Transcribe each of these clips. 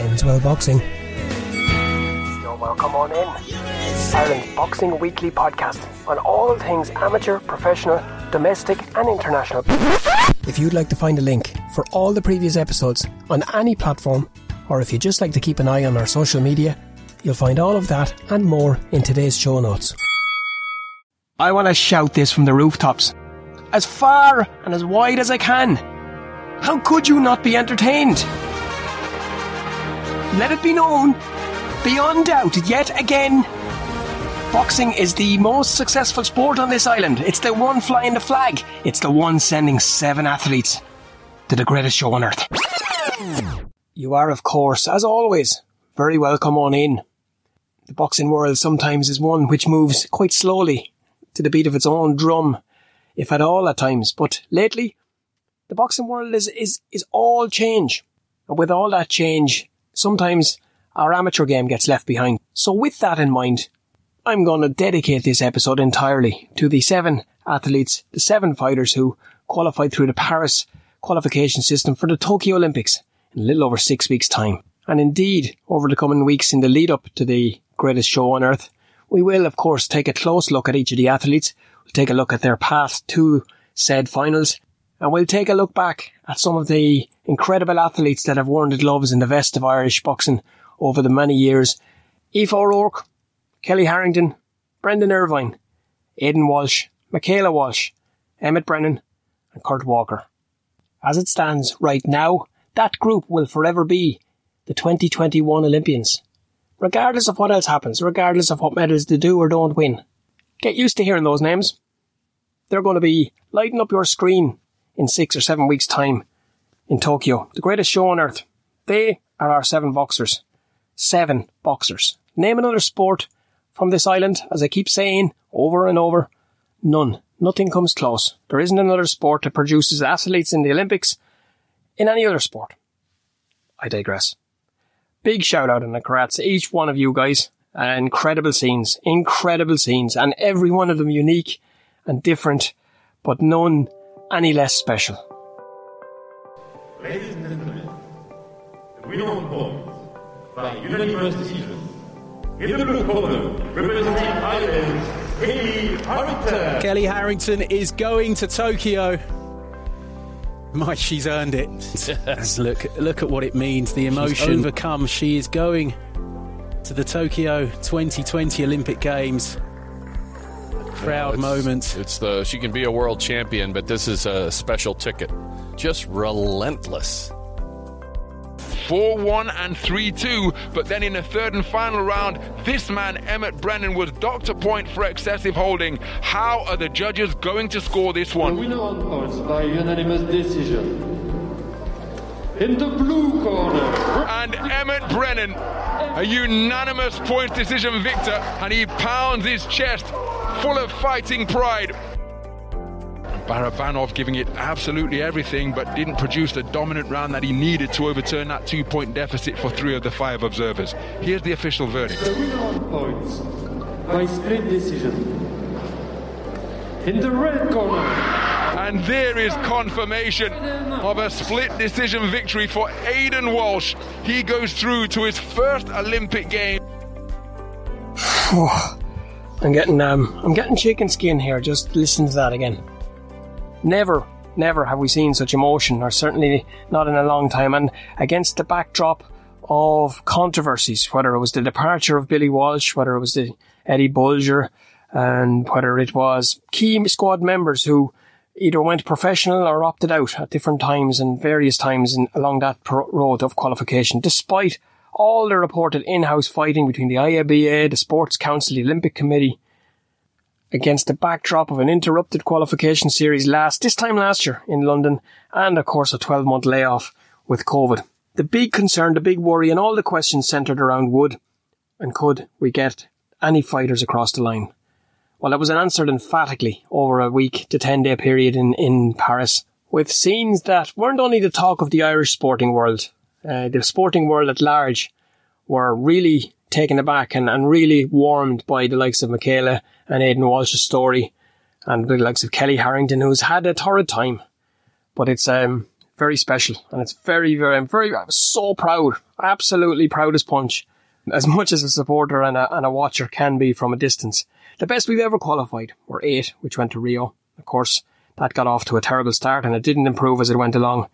ends well boxing. You're welcome on in. Ireland's Boxing Weekly podcast on all things amateur, professional, domestic, and international. If you'd like to find a link for all the previous episodes on any platform, or if you'd just like to keep an eye on our social media, you'll find all of that and more in today's show notes. I want to shout this from the rooftops. As far and as wide as I can. How could you not be entertained? Let it be known, beyond doubt, yet again, boxing is the most successful sport on this island. It's the one flying the flag. It's the one sending seven athletes to the greatest show on earth. You are, of course, as always, very welcome on in. The boxing world sometimes is one which moves quite slowly to the beat of its own drum, if at all at times. But lately, the boxing world is, is, is all change. And with all that change, sometimes our amateur game gets left behind. So with that in mind, I'm going to dedicate this episode entirely to the seven athletes, the seven fighters who qualified through the Paris qualification system for the Tokyo Olympics in a little over six weeks time. And indeed, over the coming weeks in the lead up to the greatest show on earth, we will of course take a close look at each of the athletes. We'll take a look at their path to said finals and we'll take a look back at some of the incredible athletes that have worn the gloves in the vest of Irish boxing over the many years. Aoife O'Rourke, Kellie Harrington, Brendan Irvine, Aidan Walsh, Michaela Walsh, Emmett Brennan, and Kurt Walker. As it stands right now, that group will forever be the 2021 Olympians. Regardless of what else happens, regardless of what medals they do or don't win. Get used to hearing those names. They're going to be lighting up your screen in six or seven weeks' time in Tokyo, the greatest show on earth. They are our seven boxers. Seven boxers. Name another sport from this island, as I keep saying over and over. None. Nothing comes close. There isn't another sport that produces athletes in the Olympics in any other sport. I digress. Big shout out and congrats to each one of you guys. Incredible scenes, incredible scenes, and every one of them unique and different, but none any less special. Ladies and gentlemen, the winner of points by unanimous decision. In the blue corner, representing Ireland, Kellie Harrington. Kellie Harrington is going to Tokyo. My, she's earned it. look, look at what it means. The emotion overcome. She is going to the Tokyo 2020 Olympic Games. Proud it's, moment. It's the she can be a world champion, but this is a special ticket. Just relentless. 4 1 and 3 2. But then in the third and final round, this man, Emmett Brennan, was docked a point for excessive holding. How are the judges going to score this The one? winner on points by unanimous decision. In the blue corner, And Emmett Brennan, a unanimous points decision victor, and he pounds his chest full of fighting pride. Barabanov giving it absolutely everything, but didn't produce the dominant round that he needed to overturn that two point deficit for three of the five observers. Here's the official verdict. the winner on points by split decision. In the red corner, And there is confirmation of a split decision victory for Aidan Walsh. He goes through to his first Olympic game. I'm getting um, I'm getting chicken skin here. Just listen to that again. Never, never have we seen such emotion, or certainly not in a long time. And against the backdrop of controversies, whether it was the departure of Billy Walsh, whether it was the Eddie Bolger, and whether it was key squad members who either went professional or opted out at different times and various times in, along that pro- road of qualification, despite all the reported in-house fighting between the IABA, the Sports Council, the Olympic Committee, against the backdrop of an interrupted qualification series last, this time last year in London, and of course a 12 month layoff with COVID. The big concern, the big worry, and all the questions centred around would and could we get any fighters across the line? Well, that was answered emphatically over a week to 10 day period in, in Paris with scenes that weren't only the talk of the Irish sporting world, uh, the sporting world at large were really taken aback and, and really warmed by the likes of Michaela and Aidan Walsh's story and the likes of Kellie Harrington, who's had a torrid time. But it's um, very special, and it's very, very, I'm very, I'm so proud, absolutely proud as punch, as much as a supporter and a, and a watcher can be from a distance. The best we've ever qualified were eight, which went to Rio. Of course, that got off to a terrible start, and it didn't improve as it went along.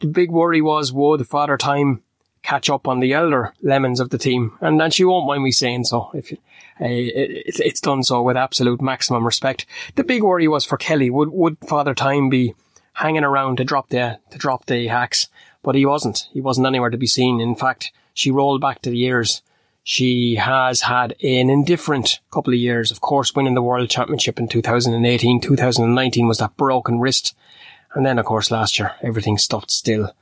The big worry was, would Father Time catch up on the elder lemons of the team? And, and she won't mind me saying so. If uh, it, it's done so with absolute maximum respect. The big worry was for Kellie. Would would Father Time be hanging around to drop the to drop the hacks? But he wasn't. He wasn't anywhere to be seen. In fact, she rolled back to the years. She has had an indifferent couple of years. Of course, winning the World Championship in 2018, 2019 was that broken wrist. And then, of course, last year, everything stopped still.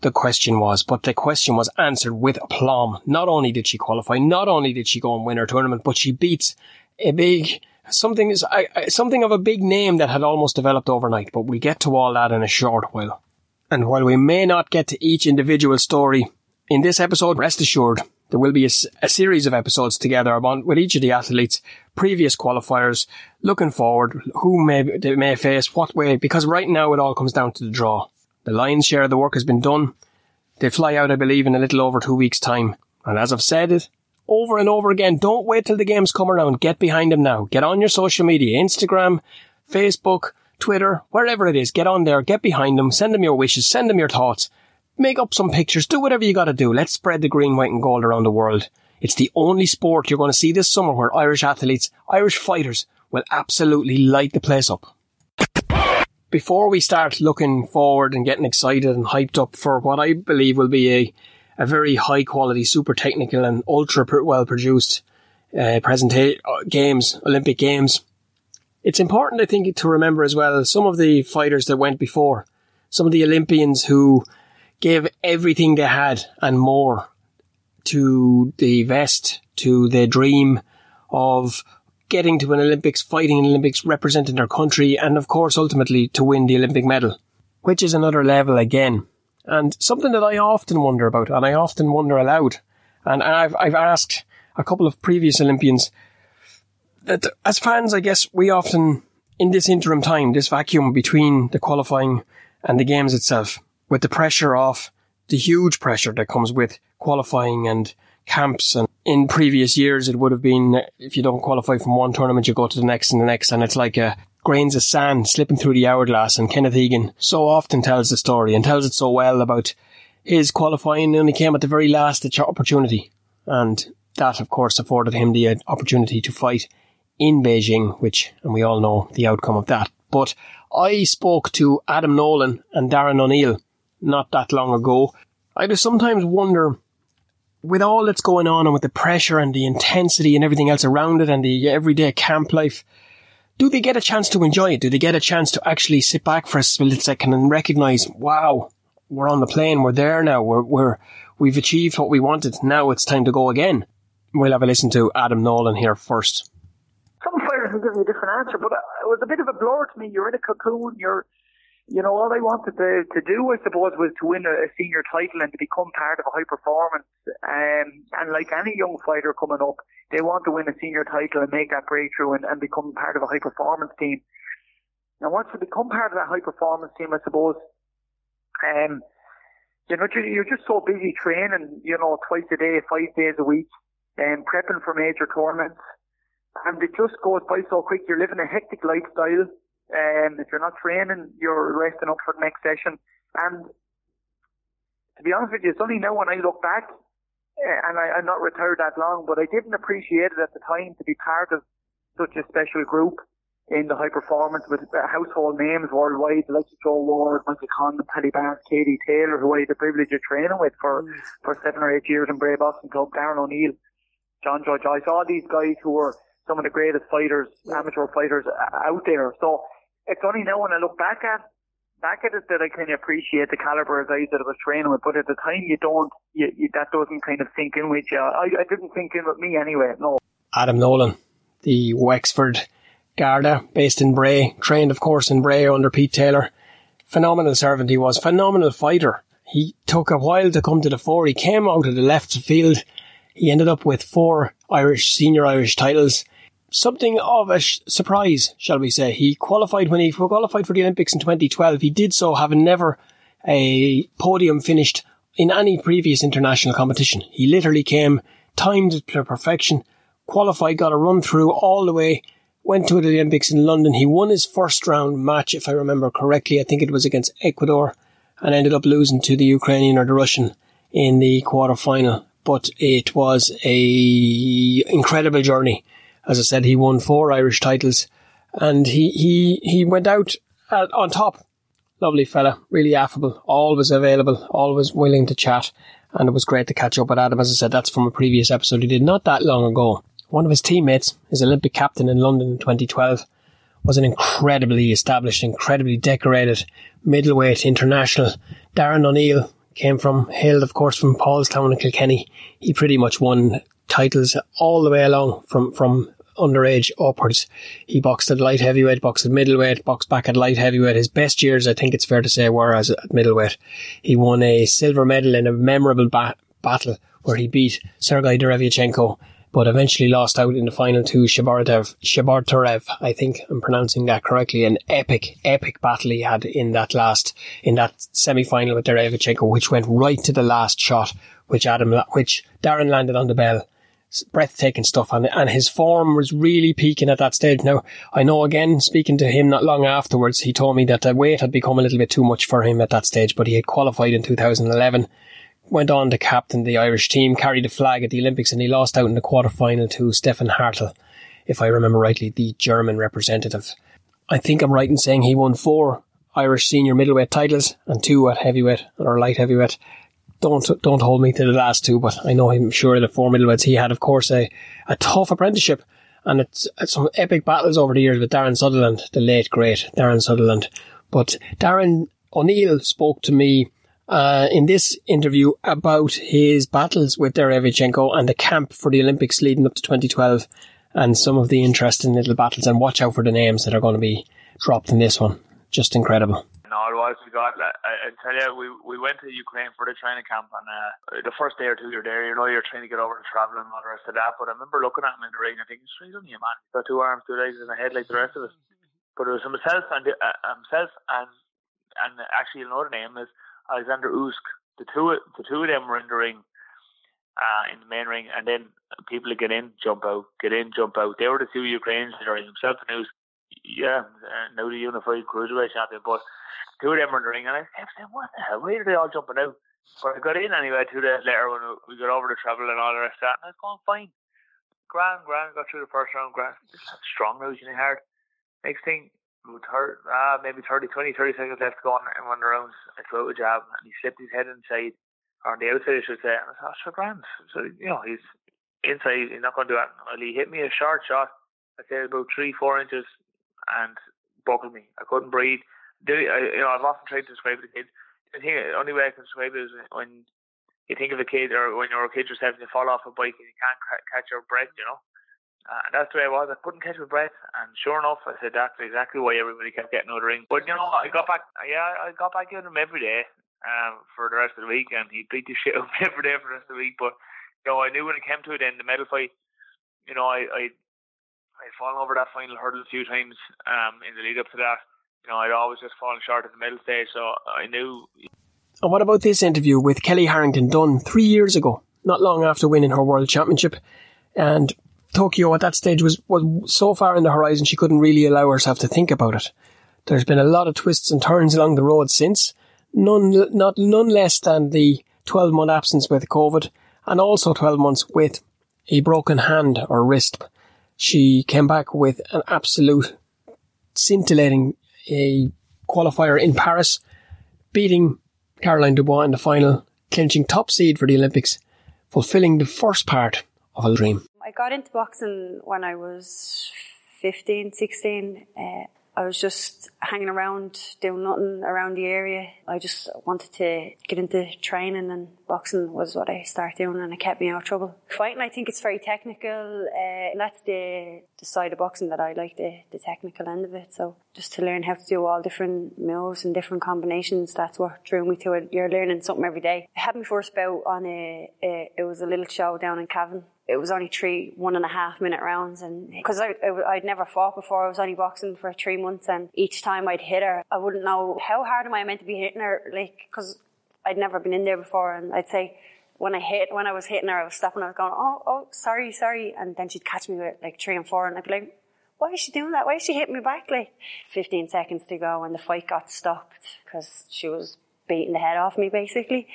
The question was, but the question was answered with aplomb. Not only did she qualify, not only did she go and win her tournament, but she beats a big, something is, something of a big name that had almost developed overnight. But we'll get to all that in a short while. And while we may not get to each individual story in this episode, rest assured, there will be a, a, series of episodes together about, with each of the athletes, previous qualifiers, looking forward, who may they may face, what way, because right now it all comes down to the draw. The lion's share of the work has been done. They fly out, I believe, in a little over two weeks' time. And as I've said it over and over again, don't wait till the games come around. Get behind them now. Get on your social media, Instagram, Facebook, Twitter, wherever it is. Get on there, get behind them, send them your wishes, send them your thoughts Make up some pictures, do whatever you gotta do. Let's spread the green, white and gold around the world. It's the only sport you're going to see this summer where Irish athletes, Irish fighters will absolutely light the place up. Before we start looking forward and getting excited and hyped up for what I believe will be a, a very high quality, super technical and ultra well produced uh, uh, games, Olympic games, it's important, I think, to remember as well some of the fighters that went before, some of the Olympians who gave everything they had and more to the vest, to the dream of getting to an Olympics, fighting in Olympics, representing their country, and of course, ultimately to win the Olympic medal, which is another level again. And something that I often wonder about, and I often wonder aloud. And I've, I've asked a couple of previous Olympians that as fans, I guess we often, in this interim time, this vacuum between the qualifying and the games itself, with the pressure of the huge pressure that comes with qualifying and camps. And in previous years, it would have been if you don't qualify from one tournament, you go to the next and the next, and it's like a grains of sand slipping through the hourglass. And Kenneth Egan so often tells the story and tells it so well about his qualifying only came at the very last opportunity. And that, of course, afforded him the uh, opportunity to fight in Beijing, which, and we all know the outcome of that. But I spoke to Adam Nolan and Darren O'Neill not that long ago. I just sometimes wonder, with all that's going on and with the pressure and the intensity and everything else around it and the everyday camp life, do they get a chance to enjoy it? Do they get a chance to actually sit back for a split second and recognize, wow, we're on the plane, we're there now, we're, we're, we've achieved what we wanted, now it's time to go again? We'll have a listen to Adam Nolan here first. Some fighters will give you a different answer, but it was a bit of a blur to me. You're in a cocoon, you're you know, all they wanted to, to do, I suppose, was to win a, a senior title and to become part of a high performance. Um, and like any young fighter coming up, they want to win a senior title and make that breakthrough and, and become part of a high performance team. And once you become part of that high performance team, I suppose, um, you know, you're just so busy training, you know, twice a day, five days a week, and prepping for major tournaments. And it just goes by so quick. You're living a hectic lifestyle. Um, if you're not training, you're resting up for the next session. And to be honest with you, it's only now when I look back, uh, and I, I'm not retired that long, but I didn't appreciate it at the time to be part of such a special group in the high performance with uh, household names worldwide, like Joe Ward, Michael Conlan, Paddy Barnes, Katie Taylor, who I had the privilege of training with for, mm. for seven or eight years in Bray Boxing Club, Darren O'Neill, John Joe Joyce, all these guys who were some of the greatest fighters, amateur fighters uh, out there. So it's only now when I look back at back at it that I kind of appreciate the caliber of guys that I was training with. But at the time, you don't, you, you, that doesn't kind of sink in with you. I, I didn't sink in with me anyway. No. Adam Nolan, the Wexford Garda, based in Bray, trained of course in Bray under Pete Taylor. Phenomenal servant he was, phenomenal fighter. He took a while to come to the fore. He came out of the left field. He ended up with four Irish, senior Irish titles something of a sh- surprise, shall we say. He qualified when he qualified for the Olympics in 2012. He did so having never a podium finished in any previous international competition. He literally came, timed to perfection, qualified, got a run through all the way, went to the Olympics in London. He won his first round match, if I remember correctly. I think it was against Ecuador and ended up losing to the Ukrainian or the Russian in the quarter final. But it was a incredible journey. As I said, he won four Irish titles and he, he, he went out uh, on top. Lovely fella, really affable, always available, always willing to chat. And it was great to catch up with Adam. As I said, that's from a previous episode he did not that long ago. One of his teammates, his Olympic captain in London in 2012, was an incredibly established, incredibly decorated middleweight international. Darren O'Neill came from, hailed of course from Paulstown and Kilkenny. He pretty much won titles all the way along from, from underage upwards. He boxed at light heavyweight, boxed at middleweight, boxed back at light heavyweight. His best years, I think it's fair to say, were as at middleweight. He won a silver medal in a memorable ba- battle where he beat Sergei Derevyanchenko but eventually lost out in the final to Shabartarev. Shabartarev, I think I'm pronouncing that correctly. An epic, epic battle he had in that last, in that semi-final with Derevyanchenko, which went right to the last shot, which Adam, which Darren landed on the bell. Breathtaking stuff, and, and his form was really peaking at that stage. Now, I know again, speaking to him not long afterwards, he told me that the weight had become a little bit too much for him at that stage, but he had qualified in 2011 went on to captain the Irish team, carried the flag at the Olympics, and he lost out in the quarter final to Stefan Härtel, if I remember rightly, the German representative. I think I'm right in saying he won four Irish senior middleweight titles and two at heavyweight or light heavyweight. Don't don't hold me to the last two, but I know I'm sure the four middleweights he had, of course, a, a tough apprenticeship and it's, it's some epic battles over the years with Darren Sutherland, the late great Darren Sutherland. But Darren O'Neill spoke to me uh, in this interview about his battles with Derevyanchenko and the camp for the Olympics leading up to 2012 and some of the interesting little battles and watch out for the names that are going to be dropped in this one. Just incredible. No, was. We got. I, I tell you, we we went to Ukraine for the training camp, and uh, the first day or two you're there, you know, you're trying to get over the travel and all the rest of that. But I remember looking at him in the ring, I think he's straight on you, man. He's got two arms, two legs, and a head like the rest of us. But it was himself and uh, himself and and actually another name is Alexander Usyk. The two the two of them were in the ring, uh, in the main ring, and then people get in, jump out, get in, jump out. They were the two Ukrainians that are himself and Usyk. Yeah, uh, now the unified cruiserweight champion, but two of them were in the ring, and I kept saying, "What the hell? Why are they all jumping out?" But I got in anyway two days later when we got over the travel and all the rest of that, and I was going fine. Grand, grand, got through the first round, grand. Strong nose, you know, hard. Next thing, third, uh, maybe 30, 20, 30 seconds left to go on in one of the rounds. I threw a jab and he slipped his head inside, or on the outside, I should say. And I thought, oh, grand. So, you know, he's inside, he's not going to do that. Well, he hit me a short shot, I'd say about three, four inches, and buckled me. I couldn't breathe. I, you know, I've often tried to describe the kid. I think the only way I can describe it is when you think of a kid, or when you're a kid yourself and you fall off a bike and you can't catch your breath, you know. Uh, that's the way it was. I couldn't catch my breath, and sure enough, I said that's exactly why everybody kept getting out of the ring. But you know, I got back. Yeah, I got back in him every day um, for the rest of the week, and he beat the shit out of me every day for the rest of the week. But you know, I knew when it came to it, in the medal fight, you know, I I I'd fallen over that final hurdle a few times um, in the lead up to that. You know, I'd always just fallen short at the middle stage, so I knew. And what about this interview with Kellie Harrington done three years ago, not long after winning her world championship? And Tokyo at that stage was, was so far in the horizon she couldn't really allow herself to think about it. There's been a lot of twists and turns along the road since, none, not, none less than the 12 month absence with COVID and also 12 months with a broken hand or wrist. She came back with an absolute scintillating a qualifier in Paris, beating Caroline Dubois in the final, clinching top seed for the Olympics, fulfilling the first part of a dream. I got into boxing when I was 15, 16. Uh, I was just hanging around, doing nothing around the area. I just wanted to get into training and boxing was what I started doing and it kept me out of trouble. Fighting, I think it's very technical. Uh, that's the, the side of boxing that I like, the, the technical end of it. So just to learn how to do all different moves and different combinations, that's what drew me to it. You're learning something every day. I had my first bout on a, a it was a little show down in Cavan it was only three one and a half minute rounds and because I, I, would never fought before I was only boxing for three months and each time I'd hit her I wouldn't know how hard am I meant to be hitting her like because I'd never been in there before and I'd say when I hit when I was hitting her I was stopping I was going oh oh sorry sorry and then she'd catch me with like three and four and I'd be like why is she doing that? Why is she hitting me back? Like 15 seconds to go and the fight got stopped because she was beating the head off me basically.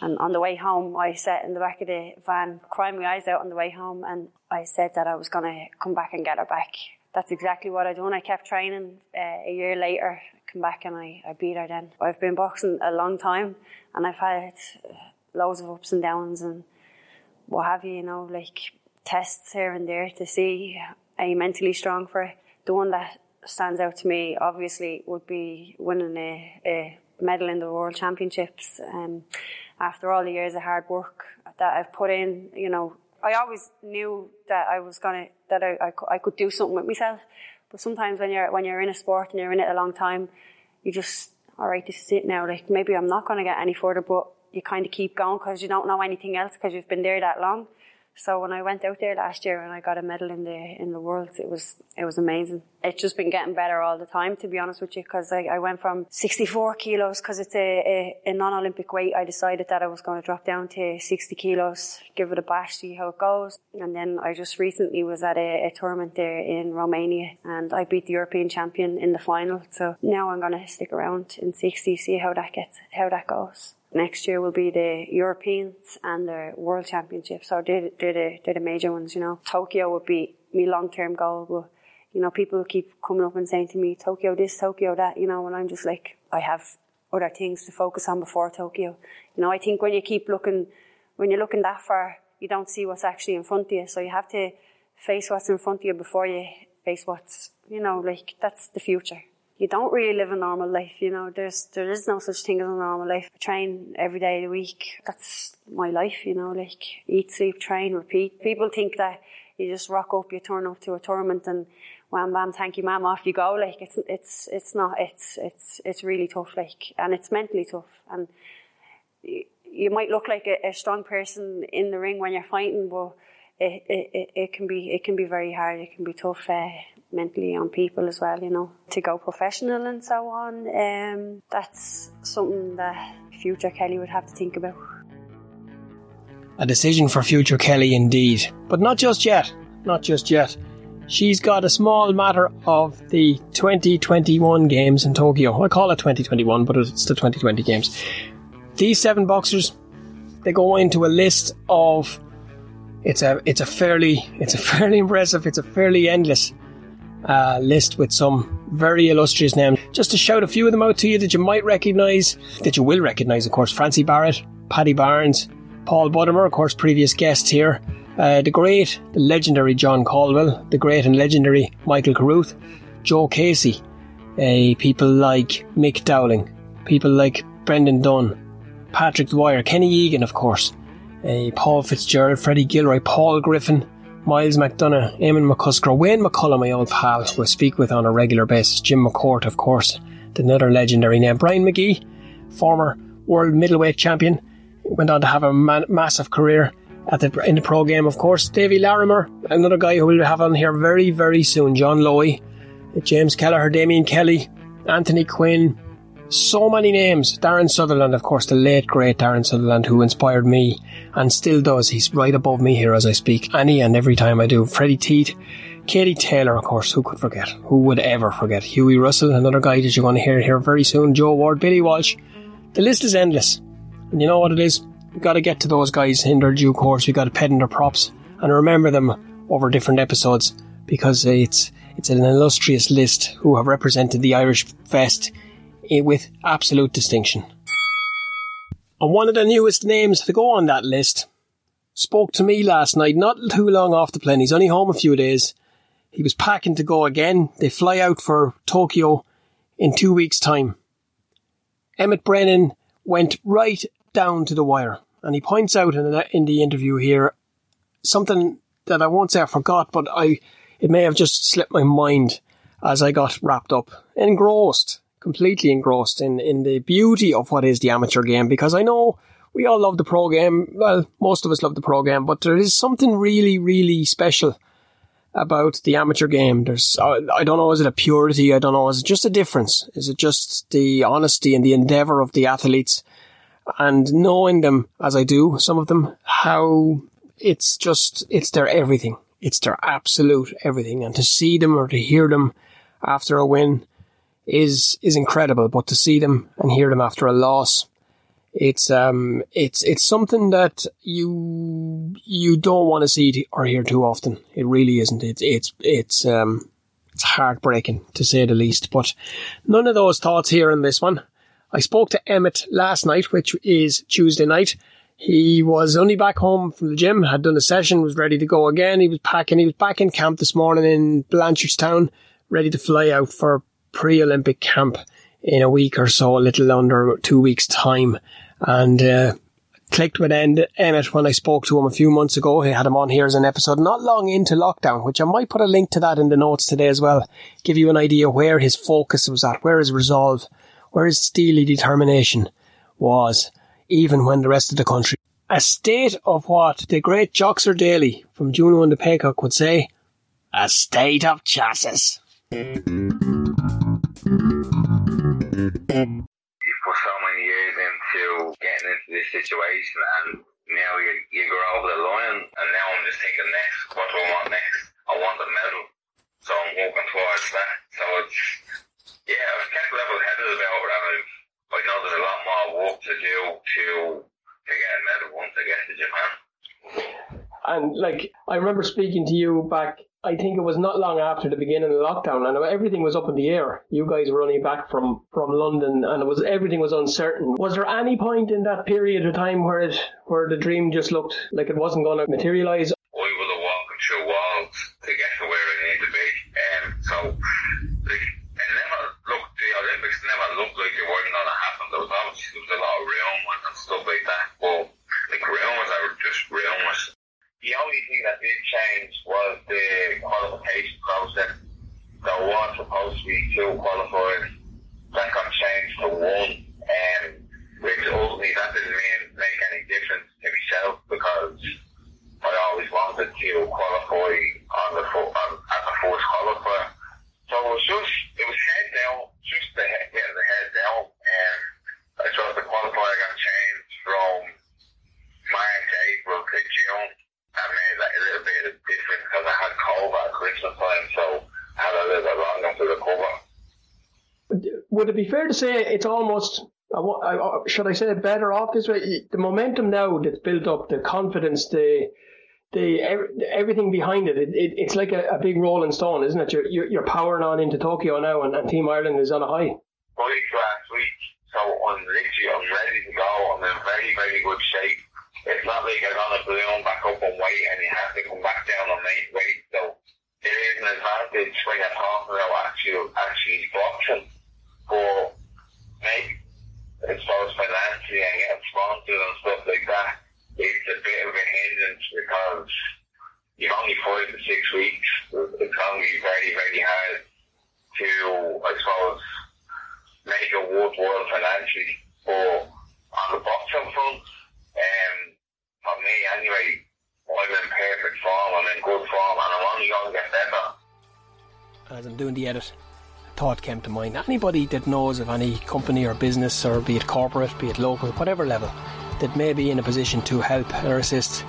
And on the way home, I sat in the back of the van, crying my eyes out on the way home, and I said that I was going to come back and get her back. That's exactly what I done. I kept training. Uh, a year later, I come back and I, I beat her. Then I've been boxing a long time, and I've had loads of ups and downs and what have you. You know, like tests here and there to see are you mentally strong for it. The one that stands out to me, obviously, would be winning a, a medal in the World Championships. Um, after all the years of hard work that I've put in, you know, I always knew that I was gonna that I, I, I could do something with myself. But sometimes when you're when you're in a sport and you're in it a long time, you just all right, this is it now. Like maybe I'm not to get any further, but you kind of keep going because you don't know anything else because you've been there that long. So when I went out there last year and I got a medal in the in the worlds, it was it was amazing. It's just been getting better all the time, to be honest with you, because I, I went from 64 kilos because it's a, a, a, non-Olympic weight. I decided that I was going to drop down to 60 kilos, give it a bash, see how it goes. And then I just recently was at a, a tournament there in Romania and I beat the European champion in the final. So now I'm going to stick around in 60, see how that gets, how that goes next year will be the Europeans and the World Championships. So they're, they're, the, they're the major ones, you know. Tokyo would be my long term goal, but you know, people keep coming up and saying to me, Tokyo this, Tokyo that, you know, and I'm just like, I have other things to focus on before Tokyo. You know, I think when you keep looking, when you're looking that far, you don't see what's actually in front of you. So you have to face what's in front of you before you face what's, you know, like that's the future you don't really live a normal life, you know. There's there is no such thing as a normal life. I train every day of the week. That's my life, you know, like eat, sleep, train, repeat. People think that you just rock up, you turn up to a tournament and wham bam, thank you ma'am, off you go. Like it's it's it's not it's it's it's really tough, like and it's mentally tough. And you might look like a, a strong person in the ring when you're fighting, but it, it, it, can be it can be very hard. It can be tough uh, mentally on people as well. You know, to go professional and so on. Um, that's something that future Kellie would have to think about. A decision for future Kellie, indeed, but not just yet. Not just yet. She's got a small matter of the 2021 games in Tokyo. I call it 2021, but it's the 2020 games. These seven boxers, they go into a list of it's a it's a fairly it's a fairly impressive it's a fairly endless uh, list with some very illustrious names. Just to shout a few of them out to you that you might recognise, that you will recognise, of course. Francie Barrett, Paddy Barnes, Paul Buttimer, of course, previous guests here. Uh, the great, the legendary John Caldwell, the great and legendary Michael Carruth, Joe Casey, uh, people like Mick Dowling, people like Brendan Dunn, Patrick Dwyer, Kenny Egan, of course, uh, Paul Fitzgerald, Freddie Gilroy, Paul Griffin, Miles McDonough, Eamon McCusker, Wayne McCullough, my old pal, who I speak with on a regular basis, Jim McCourt, of course, another legendary name, Brian Magee, former world middleweight champion, went on to have a man- massive career at the, in the pro game, of course. Davy Larmour, another guy who we'll have on here very, very soon. John Lowey, James Kelleher, Damien Kelly, Anthony Quinn, so many names. Darren Sutherland, of course, the late great Darren Sutherland, who inspired me and still does. He's right above me here as I speak. Any and every time I do. Freddie Tiedt, Katie Taylor, of course, who could forget? Who would ever forget? Hughie Russell, another guy that you're going to hear here very soon. Joe Ward, Billy Walsh. The list is endless. And you know what it is? We've got to get to those guys in their due course. We've got to pet in their props and remember them over different episodes because it's it's an illustrious list who have represented the Irish Vest Eh, with absolute distinction. And one of the newest names to go on that list spoke to me last night, not too long off the plane. He's only home a few days. He was packing to go again. They fly out for Tokyo in two weeks' time. Emmett Brennan went right down to the wire. and he points out in the, in the interview here something that I won't say I forgot, but I it may have just slipped my mind as I got wrapped up, engrossed, completely engrossed in, in the beauty of what is the amateur game. Because I know we all love the pro game. Well, most of us love the pro game, but there is something really, really special about the amateur game. There's, I don't know, is it a purity? I don't know. Is it just a difference? Is it just the honesty and the endeavor of the athletes? And knowing them as I do, some of them, how it's just, it's their everything. It's their absolute everything. And to see them or to hear them after a win is, is incredible. But to see them and hear them after a loss, it's, um, it's, it's something that you, you don't want to see or hear too often. It really isn't. It's, it's, it's, um, it's heartbreaking to say the least, but none of those thoughts here in this one. I spoke to Emmett last night, which is Tuesday night, he was only back home from the gym, had done a session, was ready to go again. He was packing. He was back in camp this morning in Blanchardstown, ready to fly out for pre-Olympic camp in a week or so, a little under two weeks' time. And uh, clicked with end, Emmett when I spoke to him a few months ago. He had him on here as an episode not long into lockdown, which I might put a link to that in the notes today as well. Give you an idea where his focus was at, where his resolve, where his steely determination was even when the rest of the country. A state of what the great Joxer Daly from Juno and the Paycock would say, a state of chassis. Mm-hmm. You put so many years into getting into this situation and now you, you go over the line and now I'm just thinking next, what do I want next? I want a medal. So I'm working towards that. So it's, yeah, I've kept level headed about it and I know there's a lot more work to do to to get a medal once I get to Japan. And like I remember speaking to you back, I think it was not long after the beginning of the lockdown, and everything was up in the air. You guys were only back from from London, and it was everything was uncertain. Was there any point in that period of time where it where the dream just looked like it wasn't going to materialize? I was walking through walls to get to where I need to be, and um, so it never looked. The Olympics never looked like it wasn't going to happen. There was obviously there was a lot of rumours and stuff like that, but like rumours are just rumours. The only thing that did change was the qualification process. There was supposed to be two qualifiers. That got changed to one, and which ultimately that didn't mean, make any difference to myself because I always wanted to qualify on the on, at the first qualifier. So it was just, it was head down, just the head, getting the head down, and I thought the qualifier got changed from March, April to June. I made like a little bit of because I had COVID at Christmas time, so I had a little bit longer to recover. Would it be fair to say it's almost uh, should I say better off this way? The momentum now that's built up, the confidence, the the everything behind it, it, it it's like a, a, big rolling stone, isn't it? You're, you're, you're powering on into Tokyo now, and, and, Team Ireland is on a high. Week last week, so I'm literally I'm ready to go. I'm in very very good shape. It's not like I'm on a balloon back up on weight, and you have to come back down on weight. So there is an advantage when you're talking about actually actually boxing, but maybe as far as financially and getting sponsored and stuff like that it's a bit of a hindrance because you're only five to six weeks. It's going to be very, very hard to, I suppose, make it worthwhile financially. But on the boxing front, um, for me anyway, I'm in perfect form, I'm in good form, and I'm only going to get better. As I'm doing the edit, a thought came to mind. Anybody that knows of any company or business, or be it corporate, be it local, whatever level, that may be in a position to help or assist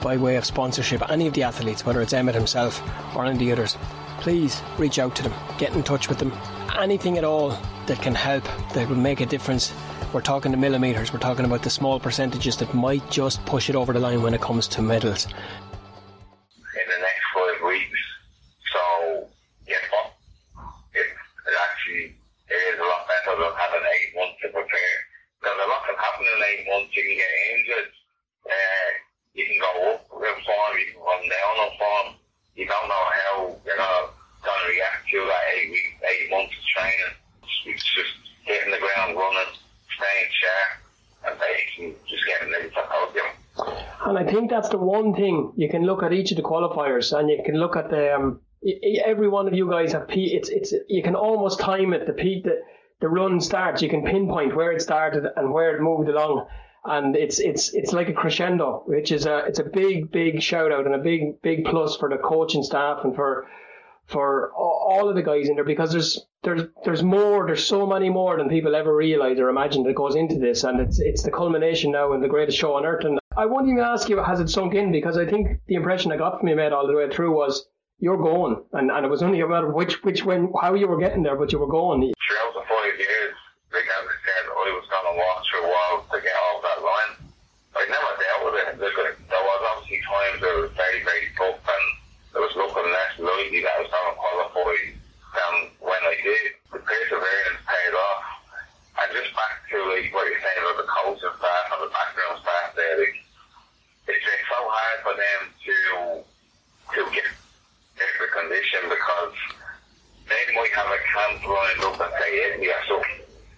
by way of sponsorship any of the athletes, whether it's Emmett himself or any of the others, please reach out to them, get in touch with them. Anything at all that can help, that will make a difference. We're talking the millimetres, we're talking about the small percentages that might just push it over the line when it comes to medals. In the next five weeks, so yeah, it, it actually it is a lot better than having eight months to prepare because a lot can happen in eight months. You can get injured. Uh, you can go up in form. You can come down in form. You don't know how you're gonna, gonna react to that eight week, eight months of training. It's just hitting the ground running, staying sharp, and basically just getting ready for podium. And I think that's the one thing you can look at each of the qualifiers, and you can look at the um, every one of you guys have peak. It's it's you can almost time it. The peak that the run starts, you can pinpoint where it started and where it moved along, and it's it's it's like a crescendo, which is a it's a big big shout out and a big big plus for the coaching staff and for for all of the guys in there because there's there's there's more there's so many more than people ever realize or imagine that goes into this and it's it's the culmination now and the greatest show on earth and I won't ask you has it sunk in? Because I think the impression I got from you mate all the way through was you're going and, and it was only a matter of which which when how you were getting there but you were going throughout the five years. Like I said I was going to walk through walls to get off that line. I never dealt with it. There was obviously times where it was very very tough and there was looking less likely that I was going to qualify than when I did. The perseverance paid off. And just back to like what you're saying about the staff and the background staff there, like, it's been so hard for them to to get extra condition because they might have a camp lined up in say India, so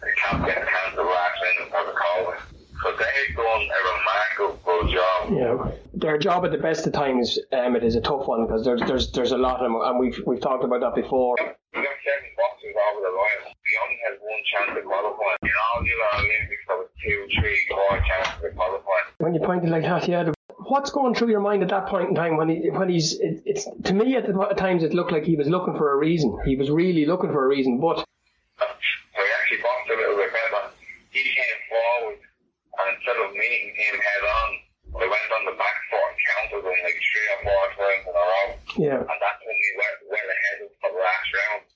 the camp gets cancelled last minute because of COVID. So they've done a remarkable job. Yeah, their job at the best of times, um, it is a tough one because there's there's there's a lot of them, and we've we've talked about that before. We've got seven boxes over the line. We only had one chance to qualify. In all the Olympics, there was two, three, four chances to qualify. When you point it like that, yeah. What's going through your mind at that point in time when he when he's it, it's to me at, the, at times it looked like he was looking for a reason. He was really looking for a reason, but. He actually boxed a little bit better. He came forward and instead of meeting him head on, I went on the back foot and counted him like three or four times in a row. Yeah. And that's when we went well ahead of the last round.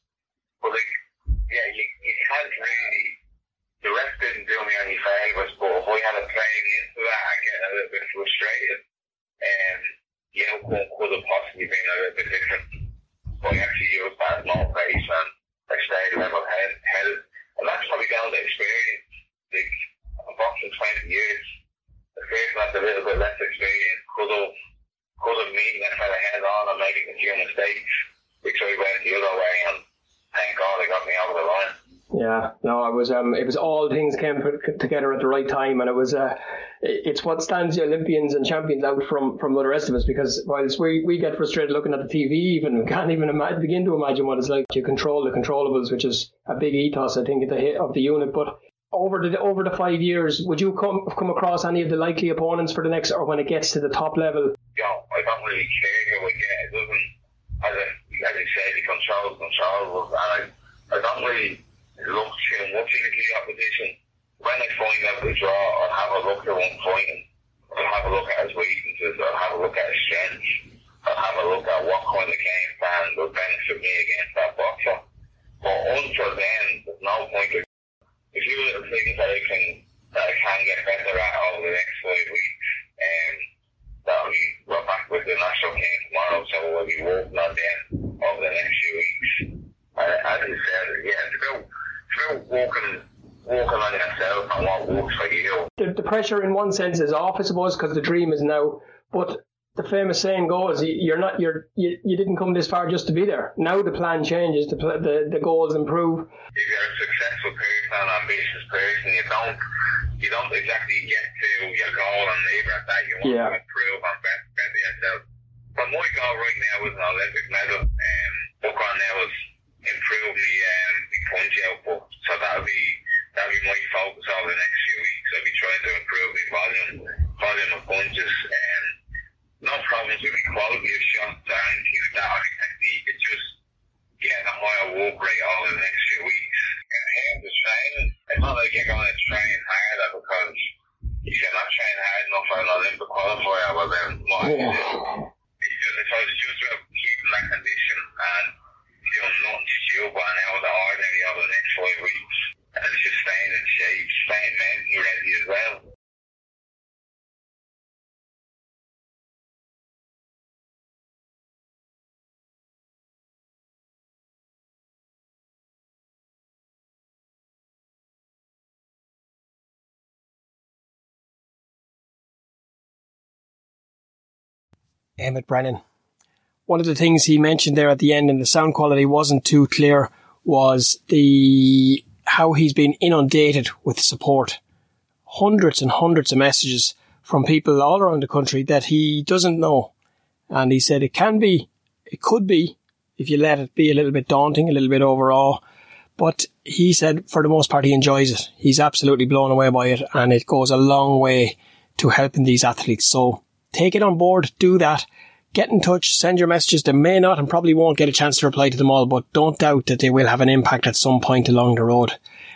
But like, yeah, you, you can't really. The rest didn't do me any favours, but I had a playing into that and getting a little bit frustrated, um, the outcome could have possibly been a little bit different. But I actually used that as motivation. I stayed level head, headed. And that's probably down to experience. Like, I'm boxing 20 years. The person that's a little bit less experience could have could have meeting that fella head on and making a few mistakes, which I went the other way, and thank God it got me over the line. Yeah, no, it was um, it was all things came together at the right time, and it was uh, it's what stands the Olympians and champions out from from the rest of us. Because whilst we, we get frustrated looking at the TV, even we can't even imagine, begin to imagine what it's like to control the controllables, which is a big ethos, I think, at the of the unit. But over the over the five years, would you come come across any of the likely opponents for the next, or when it gets to the top level? Yeah, I don't really care who we get. It doesn't, as I, as I said, the controls controllables, and I, I don't really too much into the opposition. When I find out the draw, I'll have a look at one fighting. I'll have a look at his weaknesses. I'll have a look at his strengths. I'll have a look at what kind of game plan will benefit me against that boxer. But until then, there's no point. Of, a few little things that I can that I can get better at over the next five weeks, um, and that'll be we're back with the national game tomorrow, so we'll be working on them over the next few weeks. And as you said, yeah, it's about it's about walking walking on yourself and what works for you. The, the pressure, in one sense, is off, I suppose, because the dream is now. But the famous saying goes, "You're not, you're, you, you didn't come this far just to be there. Now the plan changes, the the, the goals improve." If you're a successful person, an ambitious person, you don't you don't exactly get to your goal and leave at that. You want yeah. to improve and better, better yourself. But my goal right now is an Olympic medal. Um, book on now is improve the um, the punch output. So that'll be that'll be my focus over the next few weeks. I'll be trying to improve the volume volume of punches. Um, no problems with the quality of shots or anything like that or the technique. It's just getting a higher walk rate over the next few weeks. In terms of training, it's not like you're going to train harder because if you're not training hard enough for an Olympic qualifier, well then what yeah. it's just, it's, it's just about keeping that condition and doing nothing stupid out of the ordinary over the next five weeks. And just staying in shape, staying mentally ready as well. Emmett Brennan. One of the things he mentioned there at the end, and the sound quality wasn't too clear, was the how he's been inundated with support. Hundreds and hundreds of messages from people all around the country that he doesn't know. And he said it can be, it could be, if you let it be a little bit daunting, a little bit overall. But he said for the most part he enjoys it. He's absolutely blown away by it and it goes a long way to helping these athletes. So take it on board, do that. Get in touch, send your messages. They may not and probably won't get a chance to reply to them all, but don't doubt that they will have an impact at some point along the road.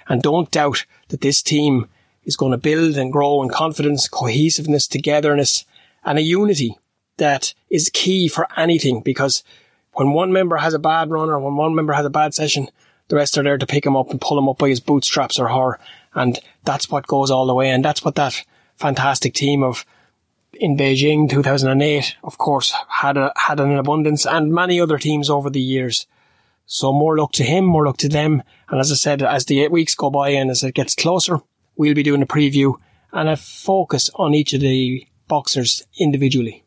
And don't doubt that this team is going to build and grow in confidence, cohesiveness, togetherness, and a unity that is key for anything because when one member has a bad run or when one member has a bad session, the rest are there to pick him up and pull him up by his bootstraps or her. And that's what goes all the way. And that's what that fantastic team of in Beijing 2008, of course, had a, had an abundance and many other teams over the years. So more luck to him, more luck to them. And as I said, as the eight weeks go by and as it gets closer, we'll be doing a preview and a focus on each of the boxers individually.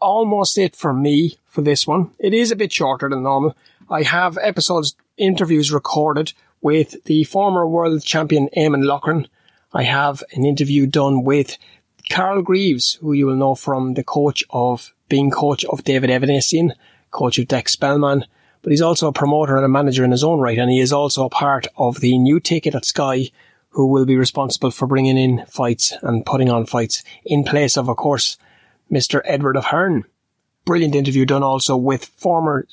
Almost it for me for this one. It is a bit shorter than normal. I have episodes, interviews recorded with the former world champion Eamon Loughran. I have an interview done with Carl Greaves, who you will know from the coach of being coach of David Avanesyan, coach of Dex Spellman, but he's also a promoter and a manager in his own right, and he is also a part of the new ticket at Sky, who will be responsible for bringing in fights and putting on fights in place of, of course, Mr. Edward of Hearn. Brilliant interview done also with former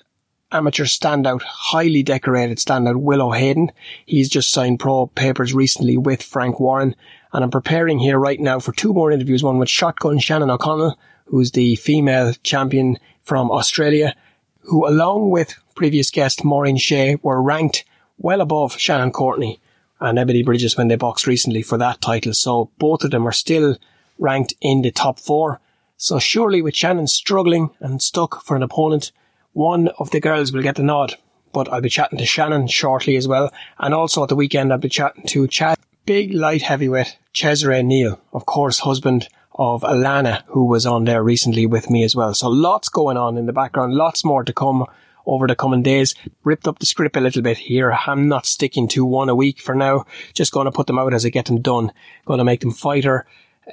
amateur standout, highly decorated standout Will O'Haden. He's just signed pro papers recently with Frank Warren. And I'm preparing here right now for two more interviews, one with Shotgun Shannon O'Connell, who's the female champion from Australia, who along with previous guest Maureen Shea were ranked well above Shannon Courtney and Ebony Bridges when they boxed recently for that title. So both of them are still ranked in the top four. So surely with Shannon struggling and stuck for an opponent, one of the girls will get the nod. But I'll be chatting to Shannon shortly as well. And also at the weekend I'll be chatting to Chad, big light heavyweight Cesare Neal, of course husband of Alana, who was on there recently with me as well. So lots going on in the background, lots more to come over the coming days. Ripped up the script a little bit here. I'm not sticking to one a week for now. Just going to put them out as I get them done. Going to make them fighter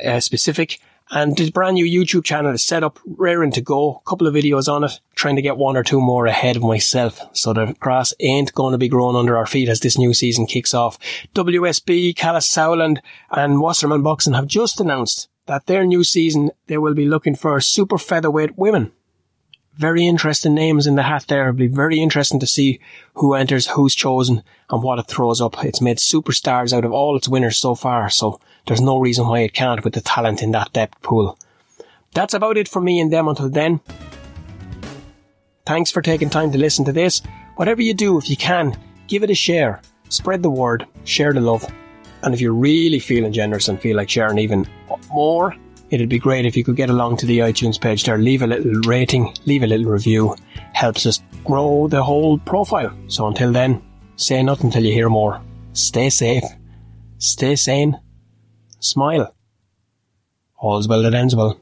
uh, specific. And the brand new YouTube channel is set up, raring to go. A couple of videos on it, trying to get one or two more ahead of myself. So the grass ain't going to be growing under our feet as this new season kicks off. WSB, Kalle Sauerland and Wasserman Boxing have just announced that their new season, they will be looking for super featherweight women. Very interesting names in the hat there. It'll be very interesting to see who enters, who's chosen, and what it throws up. It's made superstars out of all its winners so far, so there's no reason why it can't with the talent in that depth pool. That's about it for me and them until then. Thanks for taking time to listen to this. Whatever you do, if you can, give it a share. Spread the word, share the love. And if you're really feeling generous and feel like sharing even more, it'd be great if you could get along to the iTunes page there, leave a little rating, leave a little review. Helps us grow the whole profile. So until then, say nothing till you hear more. Stay safe, stay sane, smile. All's well that ends well.